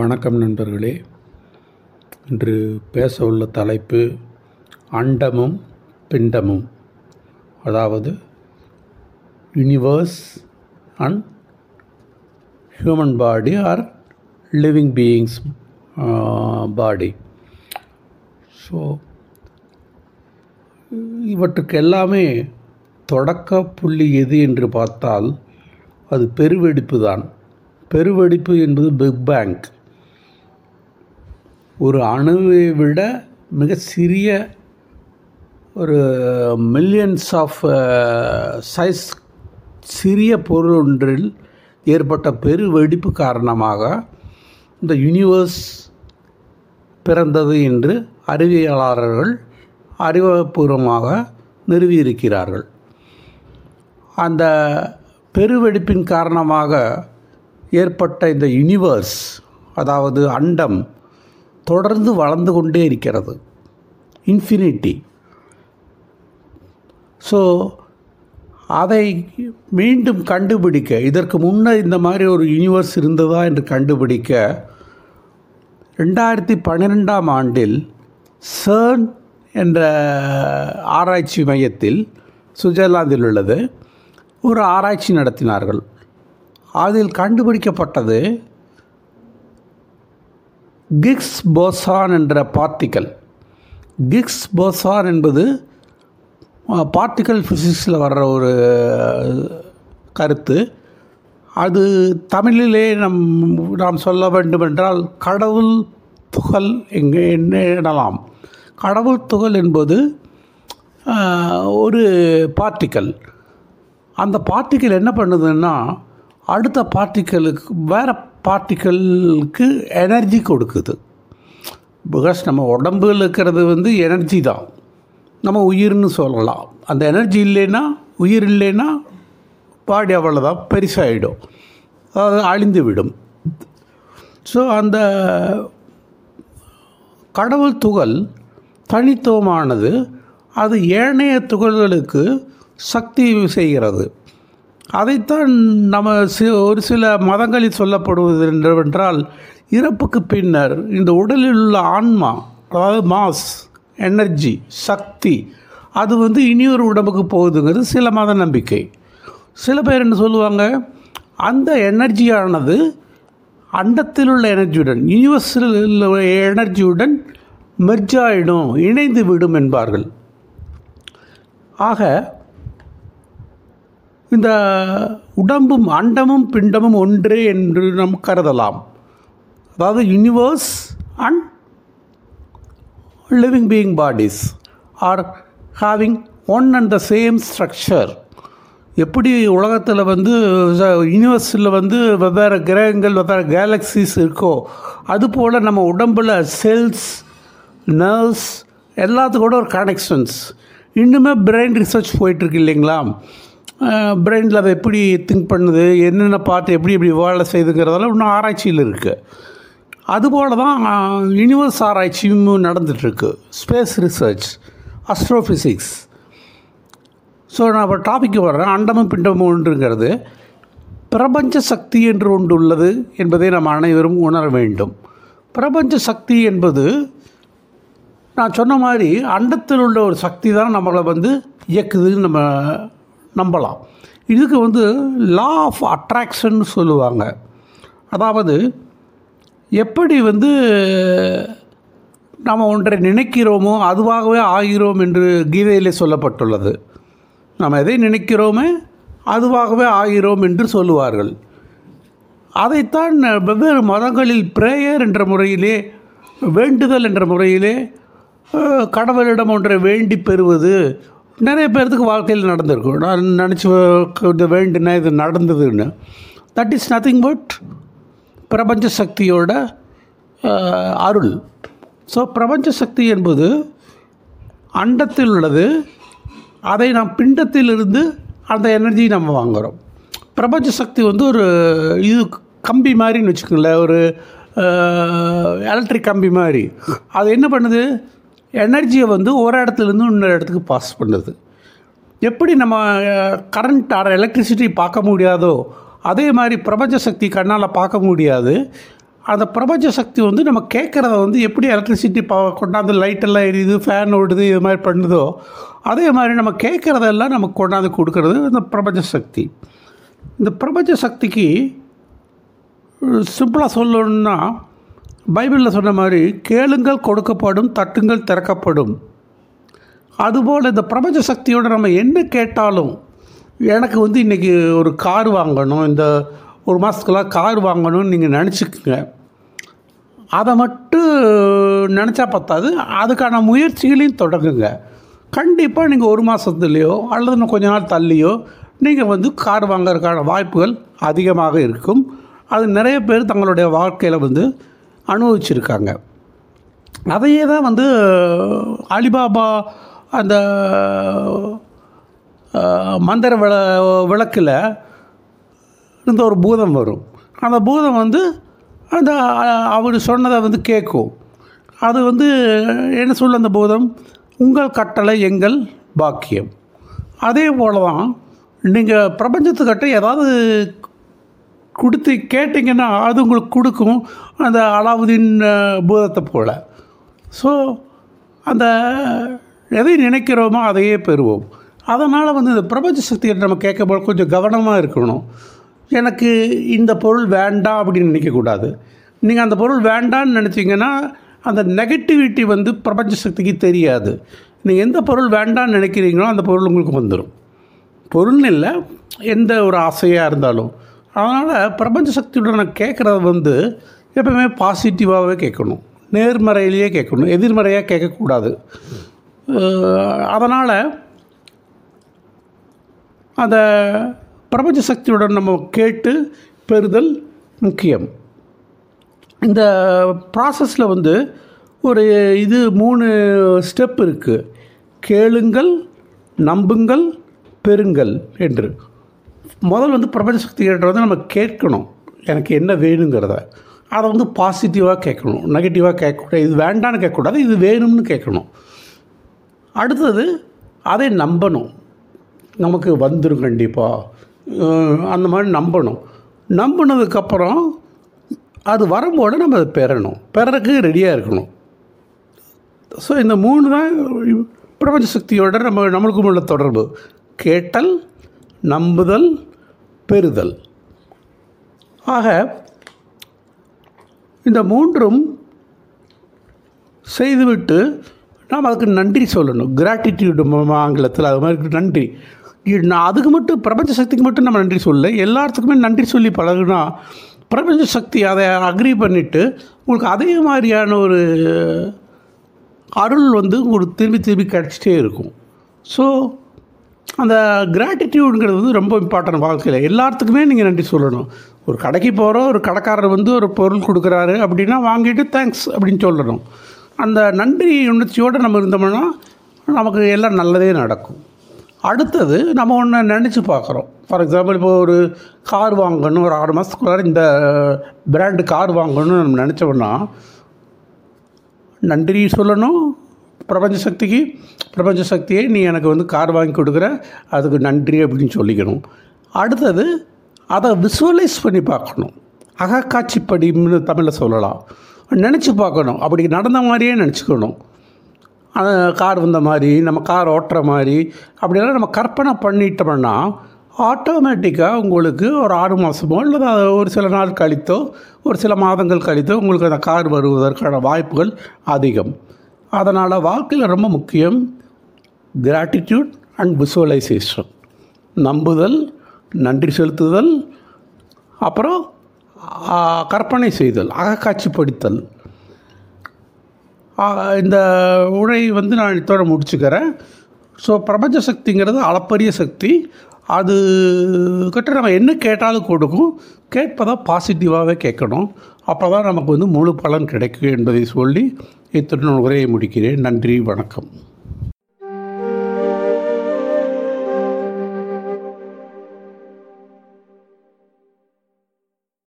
வணக்கம் நண்பர்களே. இன்று பேச உள்ள தலைப்பு அண்டமும் பிண்டமும். அதாவது universe and human body are living beings body so இவற்றுக்கு எல்லாமே தொடக்க புள்ளி எது என்று பார்த்தால் அது பெருவெடிப்பு தான். பெருவெடிப்பு என்பது பிக் பேங்க் ஒரு அணுவை விட மிக சிறிய ஒரு மில்லியன்ஸ் ஆஃப் சைஸ் சிறிய பொருள் ஒன்றில் ஏற்பட்ட பெருவெடிப்பு காரணமாக இந்த யூனிவர்ஸ் பிறந்தது என்று அறிவியலாளர்கள் அறிவுபூர்வமாக நிறுவியிருக்கிறார்கள். அந்த பெருவெடிப்பின் காரணமாக ஏற்பட்ட இந்த யூனிவர்ஸ் அதாவது அண்டம் தொடர்ந்து வளர்ந்து கொண்டே இருக்கிறது. இன்ஃபினிட்டி ஸோ அதை மீண்டும் கண்டுபிடிக்க இதற்கு முன்னர் இந்த மாதிரி ஒரு யூனிவர்ஸ் இருந்ததா என்று கண்டுபிடிக்க ரெண்டாயிரத்தி பன்னிரெண்டாம் ஆண்டில் சர்ன் என்ற ஆராய்ச்சி மையத்தில் சுவிட்சர்லாந்தில் உள்ளது ஒரு ஆராய்ச்சி நடத்தினார்கள். அதில் கண்டுபிடிக்கப்பட்டது கிக்ஸ் போசான் என்ற பார்ட்டிக்கல் கிக்ஸ் போசான் என்பது பார்ட்டிக்கல் ஃபிசிக்ஸில் வர்ற ஒரு கருத்து. அது தமிழிலே நம் நாம் சொல்ல வேண்டுமென்றால் கடவுள் துகள் எங்கே என்ன எனலாம். கடவுள் துகள் என்பது ஒரு பார்ட்டிக்கல் அந்த பார்ட்டிக்கல் என்ன பண்ணுதுன்னா அடுத்த பார்ட்டிக்கலுக்கு வேறு பார்ட்டிக்கலுக்கு எனர்ஜி கொடுக்குது. பிகாஸ் நம்ம உடம்புல இருக்கிறது வந்து எனர்ஜி தான். நம்ம உயிர்னு சொல்லலாம். அந்த எனர்ஜி இல்லைன்னா உயிர் இல்லைன்னா பாடி அவ்வளோதான் பெருசாகிடும் அதாவது அழிந்து விடும் ஸோ அந்த கடவுள் துகள் தனித்துவமானது அது ஏனைய துகள்களுக்கு சக்தி செய்கிறது. அதைத்தான் நம்ம சி ஒரு சில மதங்களில் சொல்லப்படுவது என்னவென்றால் இறப்புக்கு பின்னர் இந்த உடலில் உள்ள ஆன்மா அதாவது மாஸ் எனர்ஜி சக்தி அது வந்து இனியொரு உடம்புக்கு போகுதுங்கிறது சில மத நம்பிக்கை. சில பேர் என்ன சொல்லுவாங்க அந்த எனர்ஜியானது அண்டத்தில் உள்ள எனர்ஜியுடன் யூனிவர்ஸில் உள்ள எனர்ஜியுடன் மெர்ஜாயிடும் இணைந்து விடும் என்பார்கள். ஆக இந்த உடம்பும் அண்டமும் பிண்டமும் ஒன்றே என்று நாம் கருதலாம். அதாவது universe and living being bodies are having one and the same structure எப்படி உலகத்தில் வந்து யூனிவர்ஸில் வந்து வெவ்வேறு கிரகங்கள் வெவ்வேறு கேலக்சிஸ் இருக்கோ அதுபோல் நம்ம உடம்பில் செல்ஸ் நர்வ்ஸ் எல்லாத்துக்கூட ஒரு கனெக்ஷன்ஸ் இன்னுமே பிரெயின் ரிசர்ச் போயிட்டுருக்கு இல்லைங்களா? பிரெயினில் அதை எப்படி திங்க் பண்ணுது என்னென்ன பார்த்து எப்படி எப்படி வேலை செய்யுதுங்கிறதெல்லாம் இன்னும் ஆராய்ச்சியில் இருக்குது அதுபோல் தான் யூனிவர்ஸ் ஆராய்ச்சியும் நடந்துகிட்ருக்கு ஸ்பேஸ் ரிசர்ச் அஸ்ட்ரோஃபிசிக்ஸ் ஸோ நான் இப்போ டாபிக்கு வர்றேன். அண்டமும் பிண்டமும் ஒன்றுங்கிறது பிரபஞ்ச சக்தி என்று ஒன்று உள்ளது என்பதை நாம் அனைவரும் உணர வேண்டும். பிரபஞ்ச சக்தி என்பது நான் சொன்ன மாதிரி அண்டத்தில் உள்ள ஒரு சக்தி தான் நம்மளை வந்து இயக்குதுன்னு நம்ம நம்பலாம். இதுக்கு வந்து லா ஆஃப் அட்ராக்ஷன் சொல்லுவாங்க. அதாவது எப்படி வந்து நாம் ஒன்றை நினைக்கிறோமோ அதுவாகவே ஆகிறோம் என்று கீதையில் சொல்லப்பட்டுள்ளது. நாம் எதை நினைக்கிறோமே அதுவாகவே ஆகிறோம் என்று சொல்லுவார்கள். அதைத்தான் வெவ்வேறு மதங்களில் பிரேயர் என்ற முறையிலே வேண்டுதல் என்ற முறையிலே கடவுளிடம் ஒன்றை வேண்டி பெறுவது நிறைய பேர்த்துக்கு வாழ்க்கையில் நடந்திருக்கும். நான் நினச்சி இது வேண்டினா இது நடந்ததுன்னு. தட் இஸ் நத்திங் பட் பிரபஞ்ச சக்தியோட அருள். ஸோ பிரபஞ்ச சக்தி என்பது அண்டத்தில் உள்ளது. அதை நாம் பிண்டத்திலிருந்து அந்த எனர்ஜி நம்ம வாங்குகிறோம் பிரபஞ்ச சக்தி வந்து ஒரு இது கம்பி மாதிரின்னு வச்சுக்கோங்களேன். ஒரு எலக்ட்ரிக் கம்பி மாதிரி. அது என்ன பண்ணுது? எனர்ஜியை வந்து ஒரு இடத்துலேருந்து இன்னொரு இடத்துக்கு பாஸ் பண்ணுது. எப்படி நம்ம கரண்ட் ஆர் எலக்ட்ரிசிட்டி பார்க்க முடியாதோ அதே மாதிரி பிரபஞ்ச சக்தி கண்ணால் பார்க்க முடியாது. அந்த பிரபஞ்ச சக்தி வந்து நம்ம கேட்குறத வந்து எப்படி எலக்ட்ரிசிட்டி பா கொண்டாந்து லைட்டெல்லாம் எரியுது ஃபேன் ஓடுது இது மாதிரி பண்ணுதோ அதே மாதிரி நம்ம கேட்குறதெல்லாம் நமக்கு கொண்டாந்து கொடுக்கறது இந்த பிரபஞ்ச சக்தி. இந்த பிரபஞ்ச சக்திக்கு சிம்பிளாக சொல்லணுன்னா பைபிளில் சொன்ன மாதிரி கேளுங்கள் கொடுக்கப்படும் தட்டுங்கள் திறக்கப்படும். அதுபோல் இந்த பிரபஞ்ச சக்தியோடு நம்ம என்ன கேட்டாலும் எனக்கு வந்து இன்றைக்கி ஒரு கார் வாங்கணும் இந்த ஒரு மாதத்துக்குலாம் கார் வாங்கணும்னு நீங்கள் நினச்சிக்கோங்க. அதை மட்டும் நினச்சா பத்தாது அதுக்கான முயற்சிகளையும் தொடங்குங்க. கண்டிப்பாக நீங்கள் ஒரு மாதத்துலேயோ அல்லது இன்னும் கொஞ்ச நாள் தள்ளியோ நீங்கள் வந்து கார் வாங்கிறதுக்கான வாய்ப்புகள் அதிகமாக இருக்கும். அது நிறைய பேர் தங்களுடைய வாழ்க்கையில் வந்து அனுபவிச்சிருக்காங்க. அதையே தான் வந்து அலிபாபா அந்த மந்திர விள விளக்கில் இருந்த ஒரு பூதம் வரும். அந்த பூதம் வந்து அந்த அவர் சொன்னதை வந்து கேட்கும். அது வந்து என்ன சொல்ல அந்த பூதம்? உங்கள் கட்டளை எங்கள் பாக்கியம். அதே போல தான் நீங்கள் பிரபஞ்சத்துக்கிட்ட ஏதாவது கொடுத்து கேட்டிங்கன்னா அது உங்களுக்கு கொடுக்கும் அந்த அலாவுதீன் பூதத்தை போல். ஸோ அந்த எதை நினைக்கிறோமோ அதையே பெறுவோம். அதனால் வந்து இந்த பிரபஞ்ச சக்தியை நம்ம கேட்கும்போது கொஞ்சம் கவனமாக இருக்கணும். எனக்கு இந்த பொருள் வேண்டாம் அப்படின்னு நினைக்கக்கூடாது நீங்கள் அந்த பொருள் வேண்டான்னு நினச்சிங்கன்னா அந்த நெகட்டிவிட்டி வந்து பிரபஞ்ச சக்திக்கு தெரியாது. நீங்கள் எந்த பொருள் வேண்டான்னு நினைக்கிறீங்களோ அந்த பொருள் உங்களுக்கு வந்துடும் பொருள்னு இல்லை எந்த ஒரு ஆசையாக இருந்தாலும். அதனால் பிரபஞ்ச சக்தியுடன் நான் கேட்குறது வந்து எப்பவுமே பாசிட்டிவாகவே கேட்கணும். நேர்மறையிலேயே கேட்கணும். எதிர்மறையாக கேட்கக்கூடாது. அதனால் அந்த பிரபஞ்ச சக்தியுடன் நம்ம கேட்டு பெறுதல் முக்கியம். இந்த ப்ராசஸில் வந்து ஒரு இது மூணு ஸ்டெப் இருக்குது கேளுங்கள் நம்புங்கள் பெறுங்கள் என்று. முதல் வந்து பிரபஞ்ச சக்திகிட்ட வந்து நம்ம கேட்கணும். எனக்கு என்ன வேணுங்கிறத. அதை வந்து பாசிட்டிவாக கேட்கணும். நெகட்டிவாக கேட்கக்கூடாது. இது வேண்டான்னு கேட்கக்கூடாது. இது வேணும்னு கேட்கணும். அடுத்தது அதை நம்பணும். நமக்கு வந்துடும் கண்டிப்பாக அந்த மாதிரி நம்பணும். நம்பினதுக்கப்புறம் அது வரும்போது நம்ம அதை பெறணும். பெறறதுக்கு ரெடியாக இருக்கணும். ஸோ இந்த மூணு தான் பிரபஞ்ச சக்தியோட நம்ம நம்மளுக்கும் உள்ள தொடர்பு. கேட்டல் நம்புதல் பெறுதல். ஆக இந்த மூன்றும் செய்துவிட்டு நாம் அதுக்கு நன்றி சொல்லணும். கிராட்டிடியூடு ஆங்கிலத்தில் அது மாதிரி நன்றி. நான் அதுக்கு மட்டும் பிரபஞ்ச சக்திக்கு மட்டும் நம்ம நன்றி சொல்ல எல்லாத்துக்குமே நன்றி சொல்லி பழகுனா பிரபஞ்ச சக்தி அதை அக்ரி பண்ணிவிட்டு உங்களுக்கு அதே மாதிரியான ஒரு அருள் வந்து உங்களுக்கு திரும்பி திரும்பி கிடச்சிட்டே இருக்கும். ஸோ அந்த கிராட்டிடியூடுங்கிறது வந்து ரொம்ப இம்பார்ட்டன்ட் வாழ்க்கையில். எல்லாத்துக்குமே நீங்கள் நன்றி சொல்லணும். ஒரு கடைக்கு போகிறோம் ஒரு கடைக்காரர் வந்து ஒரு பொருள் கொடுக்குறாரு அப்படின்னா வாங்கிட்டு தேங்க்ஸ் அப்படின்னு சொல்லணும். அந்த நன்றி உணர்ச்சியோடு நம்ம இருந்தோம்னா நமக்கு எல்லாம் நல்லதே நடக்கும். அடுத்தது நம்ம ஒன்று நினச்சி பார்க்குறோம். ஃபார் எக்ஸாம்பிள் இப்போ ஒரு கார் வாங்கணும் ஒரு ஆறு மாதத்துக்குள்ளார இந்த பிராண்டு கார் வாங்கணும்னு நம்ம நினச்சோம்னா நன்றி சொல்லணும் பிரபஞ்ச சக்திக்கு பிரபஞ்ச சக்தியை நீ எனக்கு வந்து கார் வாங்கி கொடுக்குற அதுக்கு நன்றி அப்படின்னு சொல்லிக்கணும். அடுத்தது அதை விசுவலைஸ் பண்ணி பார்க்கணும். அகக்காட்சிப்படின்னு தமிழில் சொல்லலாம். நினச்சி பார்க்கணும். அப்படி நடந்த மாதிரியே நினச்சிக்கணும். கார் வந்த மாதிரி நம்ம கார் ஓட்டுற மாதிரி அப்படிலாம் நம்ம கற்பனை பண்ணிட்டோம்னா ஆட்டோமேட்டிக்காக உங்களுக்கு ஒரு ஆறு மாதமோ இல்லை ஒரு சில நாள் கழித்தோ ஒரு சில மாதங்கள் கழித்தோ உங்களுக்கு அந்த கார் வருவதற்கான வாய்ப்புகள் அதிகம். அதனால் வாழ்க்கையில் ரொம்ப முக்கியம் கிராட்டிடியூட் அண்ட் விசுவலைசேஷன் நம்புதல் நன்றி செலுத்துதல் அப்புறம் கற்பனை செய்தல் அகக்காட்சிப்படுத்தல். இந்த உரை வந்து நான் இத்தோட முடிச்சுக்கிறேன். ஸோ பிரபஞ்ச சக்திங்கிறது அளப்பரிய சக்தி. அது கிட்ட நம்ம என்ன கேட்டாலும் கொடுக்கும். கேட்பதை பாசிட்டிவாகவே கேட்கணும். அப்போ தான் நமக்கு வந்து முழு பலன் கிடைக்கும் என்பதை சொல்லி இத்திருநூல் உரையை முடிக்கிறேன். நன்றி வணக்கம்.